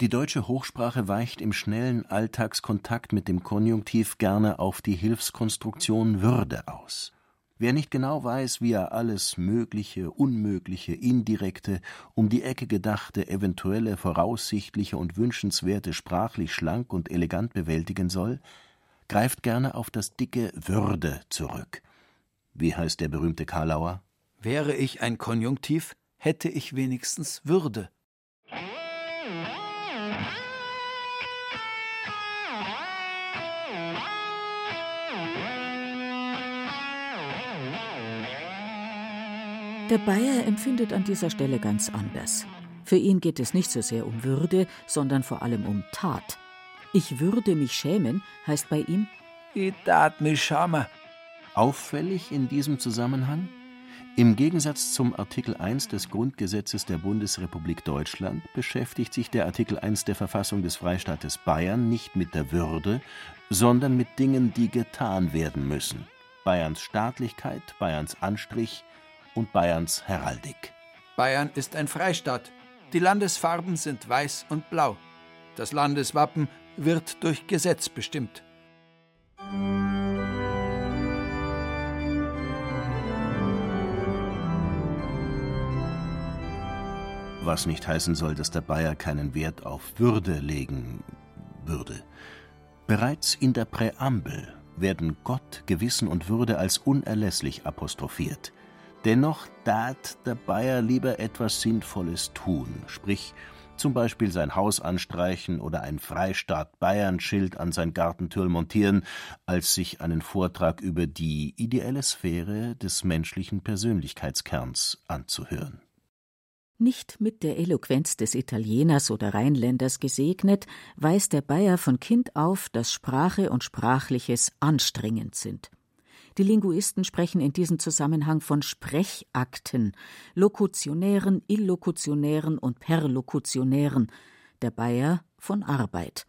Die deutsche Hochsprache weicht im schnellen Alltagskontakt mit dem Konjunktiv gerne auf die Hilfskonstruktion Würde aus. Wer nicht genau weiß, wie er alles Mögliche, Unmögliche, Indirekte, um die Ecke gedachte, eventuelle, voraussichtliche und wünschenswerte sprachlich schlank und elegant bewältigen soll, greift gerne auf das dicke Würde zurück. Wie heißt der berühmte Karlauer? Wäre ich ein Konjunktiv, hätte ich wenigstens Würde. Der Bayer empfindet an dieser Stelle ganz anders. Für ihn geht es nicht so sehr um Würde, sondern vor allem um Tat. Ich würde mich schämen heißt bei ihm, Ich dat mich schamer. Auffällig in diesem Zusammenhang? Im Gegensatz zum Artikel 1 des Grundgesetzes der Bundesrepublik Deutschland beschäftigt sich der Artikel 1 der Verfassung des Freistaates Bayern nicht mit der Würde, sondern mit Dingen, die getan werden müssen. Bayerns Staatlichkeit, Bayerns Anstrich und Bayerns Heraldik. Bayern ist ein Freistaat. Die Landesfarben sind weiß und blau. Das Landeswappen wird durch Gesetz bestimmt. Was nicht heißen soll, dass der Bayer keinen Wert auf Würde legen würde. Bereits in der Präambel werden Gott, Gewissen und Würde als unerlässlich apostrophiert. Dennoch dat der Bayer lieber etwas Sinnvolles tun, sprich zum Beispiel sein Haus anstreichen oder ein Freistaat Bayern-Schild an sein Gartentür montieren, als sich einen Vortrag über die ideelle Sphäre des menschlichen Persönlichkeitskerns anzuhören. Nicht mit der Eloquenz des Italieners oder Rheinländers gesegnet, weiß der Bayer von Kind auf, dass Sprache und Sprachliches anstrengend sind. Die Linguisten sprechen in diesem Zusammenhang von Sprechakten, lokutionären, illokutionären und perlokutionären, der Bayer von Arbeit.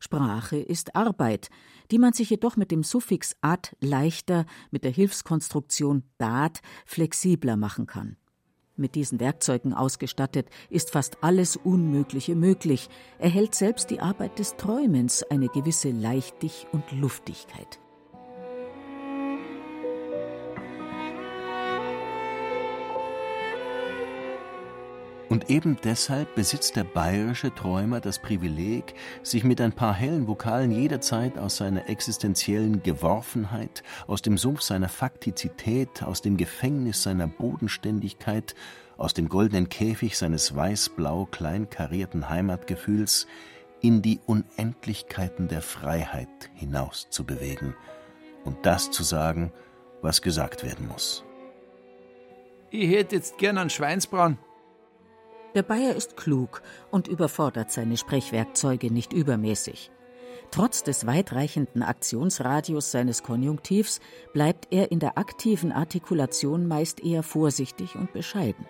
Sprache ist Arbeit, die man sich jedoch mit dem Suffix ad leichter, mit der Hilfskonstruktion dat flexibler machen kann. Mit diesen Werkzeugen ausgestattet ist fast alles Unmögliche möglich, erhält selbst die Arbeit des Träumens eine gewisse Leichtig und Luftigkeit. Und eben deshalb besitzt der bayerische Träumer das Privileg, sich mit ein paar hellen Vokalen jederzeit aus seiner existenziellen Geworfenheit, aus dem Sumpf seiner Faktizität, aus dem Gefängnis seiner Bodenständigkeit, aus dem goldenen Käfig seines weiß-blau kleinkarierten Heimatgefühls in die Unendlichkeiten der Freiheit hinaus zu bewegen und das zu sagen, was gesagt werden muss. Ich hätte jetzt gern einen Schweinsbraten. Der Bayer ist klug und überfordert seine Sprechwerkzeuge nicht übermäßig. Trotz des weitreichenden Aktionsradius seines Konjunktivs bleibt er in der aktiven Artikulation meist eher vorsichtig und bescheiden.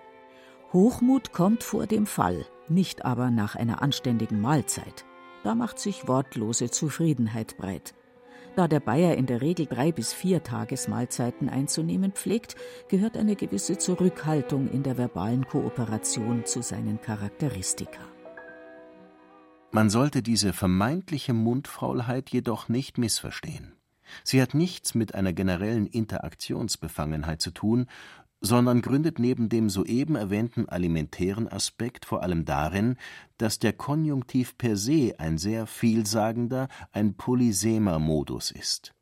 Hochmut kommt vor dem Fall, nicht aber nach einer anständigen Mahlzeit. Da macht sich wortlose Zufriedenheit breit. Da der Bayer in der Regel drei bis vier Tagesmahlzeiten einzunehmen pflegt, gehört eine gewisse Zurückhaltung in der verbalen Kooperation zu seinen Charakteristika. Man sollte diese vermeintliche Mundfaulheit jedoch nicht missverstehen. Sie hat nichts mit einer generellen Interaktionsbefangenheit zu tun, sondern gründet neben dem soeben erwähnten alimentären Aspekt vor allem darin, dass der Konjunktiv per se ein sehr vielsagender, ein polysemer Modus ist.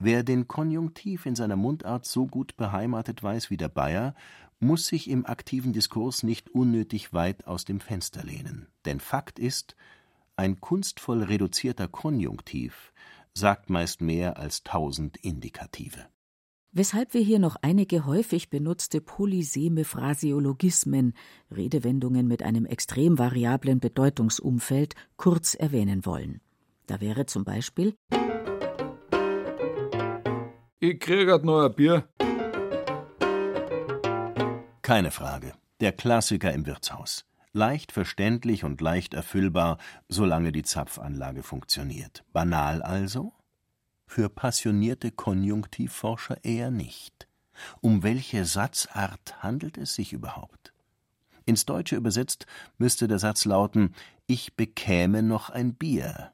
Wer den Konjunktiv in seiner Mundart so gut beheimatet weiß wie der Bayer, muss sich im aktiven Diskurs nicht unnötig weit aus dem Fenster lehnen. Denn Fakt ist, ein kunstvoll reduzierter Konjunktiv sagt meist mehr als tausend Indikative weshalb wir hier noch einige häufig benutzte polyseme Phraseologismen, Redewendungen mit einem extrem variablen Bedeutungsumfeld, kurz erwähnen wollen. Da wäre zum Beispiel Ich krieg grad noch ein Bier. Keine Frage. Der Klassiker im Wirtshaus. Leicht verständlich und leicht erfüllbar, solange die Zapfanlage funktioniert. Banal also? Für passionierte Konjunktivforscher eher nicht. Um welche Satzart handelt es sich überhaupt? Ins Deutsche übersetzt müsste der Satz lauten Ich bekäme noch ein Bier.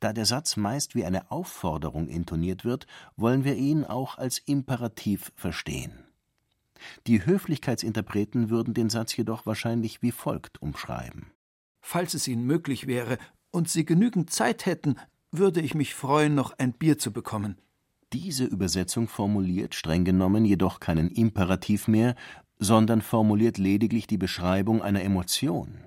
Da der Satz meist wie eine Aufforderung intoniert wird, wollen wir ihn auch als Imperativ verstehen. Die Höflichkeitsinterpreten würden den Satz jedoch wahrscheinlich wie folgt umschreiben. Falls es Ihnen möglich wäre und Sie genügend Zeit hätten, würde ich mich freuen, noch ein Bier zu bekommen. Diese Übersetzung formuliert streng genommen jedoch keinen Imperativ mehr, sondern formuliert lediglich die Beschreibung einer Emotion.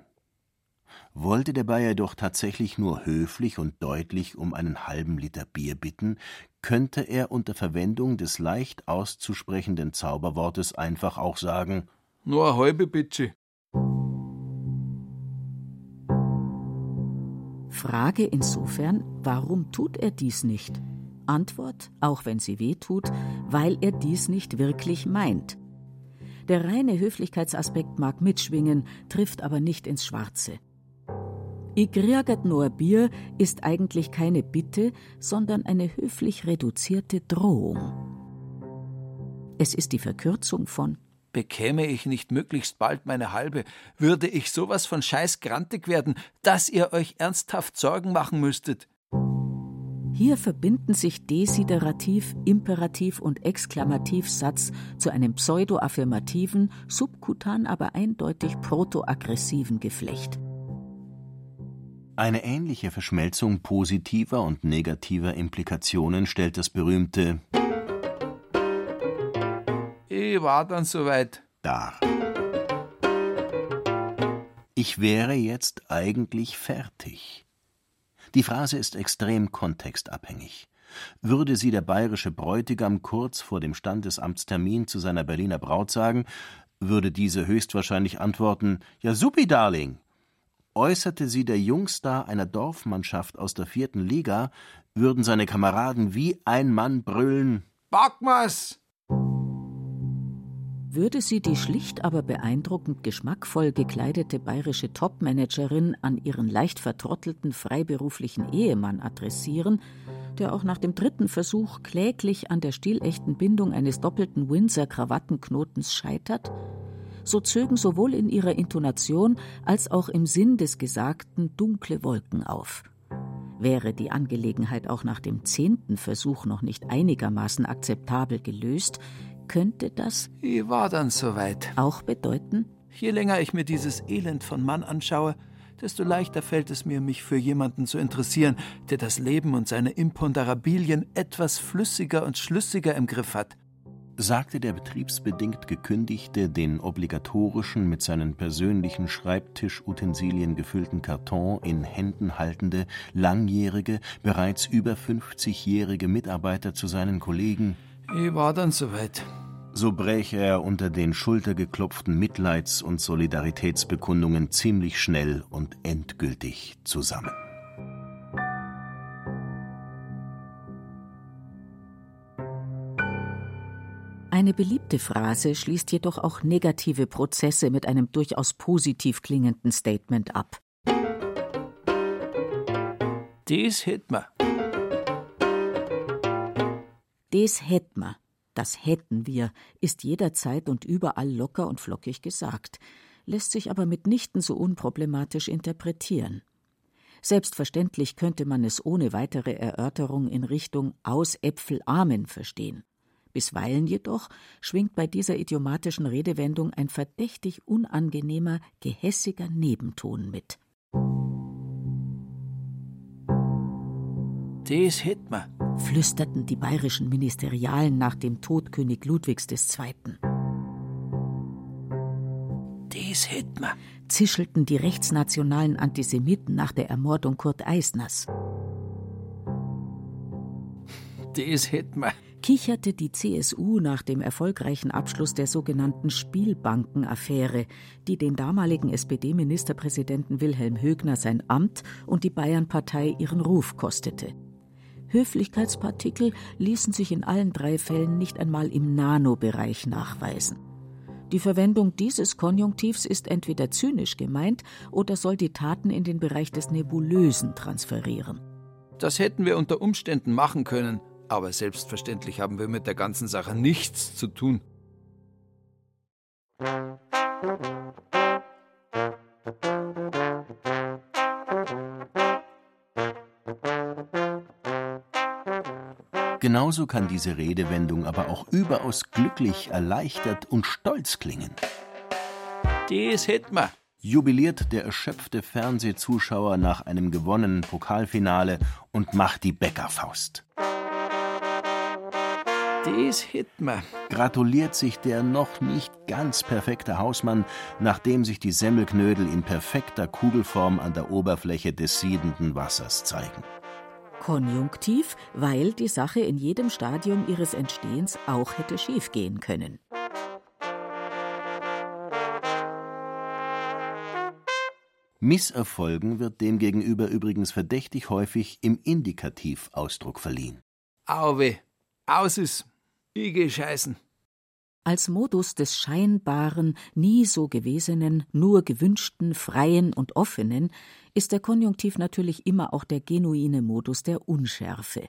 Wollte der Bayer doch tatsächlich nur höflich und deutlich um einen halben Liter Bier bitten, könnte er unter Verwendung des leicht auszusprechenden Zauberwortes einfach auch sagen: Nur eine halbe bitte. Frage insofern, warum tut er dies nicht? Antwort, auch wenn sie weh tut, weil er dies nicht wirklich meint. Der reine Höflichkeitsaspekt mag mitschwingen, trifft aber nicht ins Schwarze. Ich kriegt nur Bier ist eigentlich keine Bitte, sondern eine höflich reduzierte Drohung. Es ist die Verkürzung von Bekäme ich nicht möglichst bald meine halbe, würde ich sowas von scheiß grantig werden, dass ihr euch ernsthaft Sorgen machen müsstet. Hier verbinden sich Desiderativ, Imperativ und Exklamativsatz zu einem pseudoaffirmativen, subkutan aber eindeutig protoaggressiven Geflecht. Eine ähnliche Verschmelzung positiver und negativer Implikationen stellt das berühmte Ich war dann soweit dar. Ich wäre jetzt eigentlich fertig. Die Phrase ist extrem kontextabhängig. Würde sie der bayerische Bräutigam kurz vor dem Standesamtstermin zu seiner Berliner Braut sagen, würde diese höchstwahrscheinlich antworten: Ja, supi, Darling. Äußerte sie der Jungstar einer Dorfmannschaft aus der vierten Liga, würden seine Kameraden wie ein Mann brüllen: Backmas! Würde sie die schlicht aber beeindruckend geschmackvoll gekleidete bayerische Topmanagerin an ihren leicht vertrottelten freiberuflichen Ehemann adressieren, der auch nach dem dritten Versuch kläglich an der stilechten Bindung eines doppelten Windsor-Krawattenknotens scheitert, so zögen sowohl in ihrer Intonation als auch im Sinn des Gesagten dunkle Wolken auf. Wäre die Angelegenheit auch nach dem zehnten Versuch noch nicht einigermaßen akzeptabel gelöst, könnte das Ich war dann soweit. auch bedeuten, Je länger ich mir dieses Elend von Mann anschaue, desto leichter fällt es mir, mich für jemanden zu interessieren, der das Leben und seine Imponderabilien etwas flüssiger und schlüssiger im Griff hat. sagte der betriebsbedingt gekündigte, den obligatorischen, mit seinen persönlichen Schreibtischutensilien gefüllten Karton in Händen haltende, langjährige, bereits über 50-jährige Mitarbeiter zu seinen Kollegen, Ich war dann soweit. so bräche er unter den schultergeklopften Mitleids- und Solidaritätsbekundungen ziemlich schnell und endgültig zusammen. Eine beliebte Phrase schließt jedoch auch negative Prozesse mit einem durchaus positiv klingenden Statement ab. Das hätt man. Des hätt ma, das hätten wir, ist jederzeit und überall locker und flockig gesagt, lässt sich aber mitnichten so unproblematisch interpretieren. Selbstverständlich könnte man es ohne weitere Erörterung in Richtung aus Äpfel Amen verstehen. Bisweilen jedoch schwingt bei dieser idiomatischen Redewendung ein verdächtig unangenehmer, gehässiger Nebenton mit. Das hätt man. flüsterten die bayerischen Ministerialen nach dem Tod König Ludwigs II. Das hätt man. zischelten die rechtsnationalen Antisemiten nach der Ermordung Kurt Eisners, Das hätt man. kicherte die CSU nach dem erfolgreichen Abschluss der sogenannten Spielbankenaffäre, die den damaligen SPD-Ministerpräsidenten Wilhelm Högner sein Amt und die Bayernpartei ihren Ruf kostete. Höflichkeitspartikel ließen sich in allen drei Fällen nicht einmal im Nanobereich nachweisen. Die Verwendung dieses Konjunktivs ist entweder zynisch gemeint oder soll die Taten in den Bereich des Nebulösen transferieren. Das hätten wir unter Umständen machen können, aber selbstverständlich haben wir mit der ganzen Sache nichts zu tun. Genauso kann diese Redewendung aber auch überaus glücklich, erleichtert und stolz klingen. Das hätt man. Jubiliert der erschöpfte Fernsehzuschauer nach einem gewonnenen Pokalfinale und macht die Bäckerfaust. Das hätt man. Gratuliert sich der noch nicht ganz perfekte Hausmann, nachdem sich die Semmelknödel in perfekter Kugelform an der Oberfläche des siedenden Wassers zeigen. Konjunktiv, weil die Sache in jedem Stadium ihres Entstehens auch hätte schiefgehen können. Misserfolgen wird demgegenüber übrigens verdächtig häufig im Indikativ Ausdruck verliehen. Auwe. Aus ist. Ich geh scheißen. Als Modus des scheinbaren, nie so gewesenen, nur gewünschten, freien und offenen ist der Konjunktiv natürlich immer auch der genuine Modus der Unschärfe.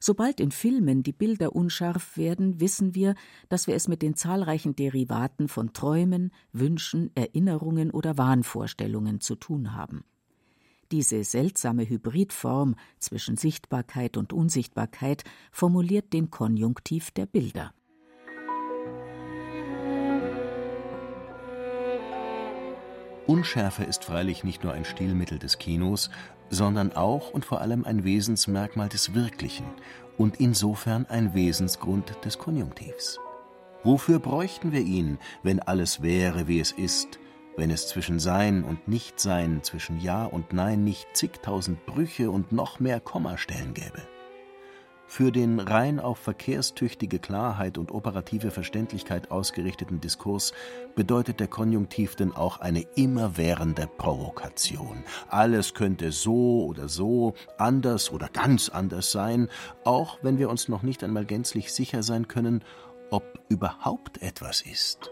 Sobald in Filmen die Bilder unscharf werden, wissen wir, dass wir es mit den zahlreichen Derivaten von Träumen, Wünschen, Erinnerungen oder Wahnvorstellungen zu tun haben. Diese seltsame Hybridform zwischen Sichtbarkeit und Unsichtbarkeit formuliert den Konjunktiv der Bilder. Unschärfe ist freilich nicht nur ein Stilmittel des Kinos, sondern auch und vor allem ein Wesensmerkmal des Wirklichen und insofern ein Wesensgrund des Konjunktivs. Wofür bräuchten wir ihn, wenn alles wäre, wie es ist, wenn es zwischen Sein und Nichtsein, zwischen Ja und Nein nicht zigtausend Brüche und noch mehr Kommastellen gäbe? Für den rein auf verkehrstüchtige Klarheit und operative Verständlichkeit ausgerichteten Diskurs bedeutet der Konjunktiv denn auch eine immerwährende Provokation. Alles könnte so oder so, anders oder ganz anders sein, auch wenn wir uns noch nicht einmal gänzlich sicher sein können, ob überhaupt etwas ist.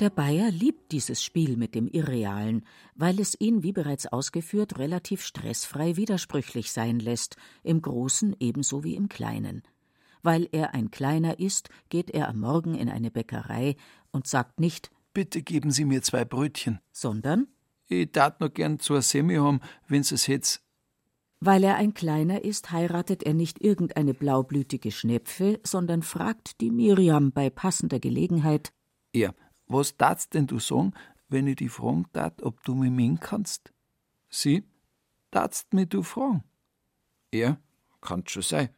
Der Bayer liebt dieses Spiel mit dem Irrealen, weil es ihn, wie bereits ausgeführt, relativ stressfrei widersprüchlich sein lässt, im Großen ebenso wie im Kleinen. Weil er ein Kleiner ist, geht er am Morgen in eine Bäckerei und sagt nicht Bitte geben Sie mir zwei Brötchen, sondern Ich tat noch gern zwei Semi haben, wenn's es jetzt. Weil er ein Kleiner ist, heiratet er nicht irgendeine blaublütige Schnepfe, sondern fragt die Miriam bei passender Gelegenheit Er, was tatst denn du sagen, wenn ich die fragen tat, ob du mich mengen kannst? Sie, tatst mir du fragen? Er, kann schon sein.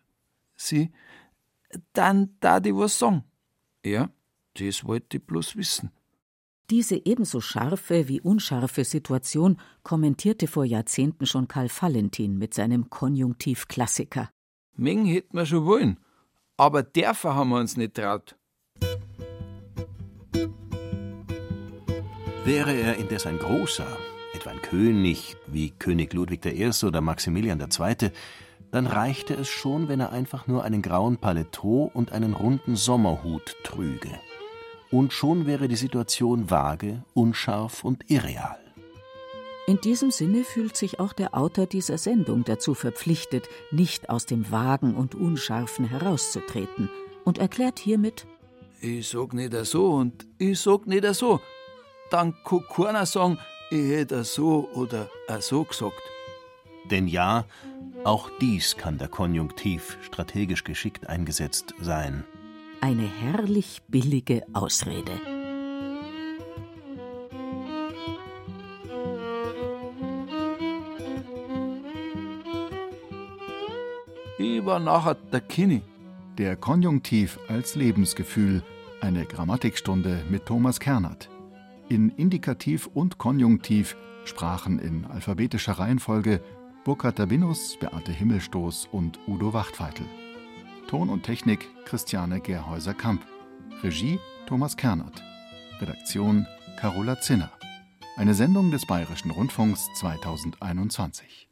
Sie, dann tat ich was sagen. Er, das wollte ich bloß wissen. Diese ebenso scharfe wie unscharfe Situation kommentierte vor Jahrzehnten schon Karl Valentin mit seinem Konjunktivklassiker. Mengen hätten wir schon wollen, aber dürfen haben wir uns nicht traut. Wäre er indes ein großer, etwa ein König wie König Ludwig I. oder Maximilian II., dann reichte es schon, wenn er einfach nur einen grauen Paletot und einen runden Sommerhut trüge. Und schon wäre die Situation vage, unscharf und irreal. In diesem Sinne fühlt sich auch der Autor dieser Sendung dazu verpflichtet, nicht aus dem Vagen und Unscharfen herauszutreten und erklärt hiermit Ich sag nicht so und ich sag nicht so. Dann kann keiner sagen, ich hätte so oder so gesagt. Denn ja, auch dies kann der Konjunktiv strategisch geschickt eingesetzt sein. eine herrlich billige Ausrede. Ich war nachher der Kini. Der Konjunktiv als Lebensgefühl. Eine Grammatikstunde mit Thomas Kernert. In Indikativ und Konjunktiv sprachen in alphabetischer Reihenfolge Burkhard Dabinus, Beate Himmelstoß und Udo Wachtfeitel. Ton und Technik Christiane Gerhäuser-Kamp. Regie Thomas Kernert. Redaktion Carola Zinner. Eine Sendung des Bayerischen Rundfunks 2021.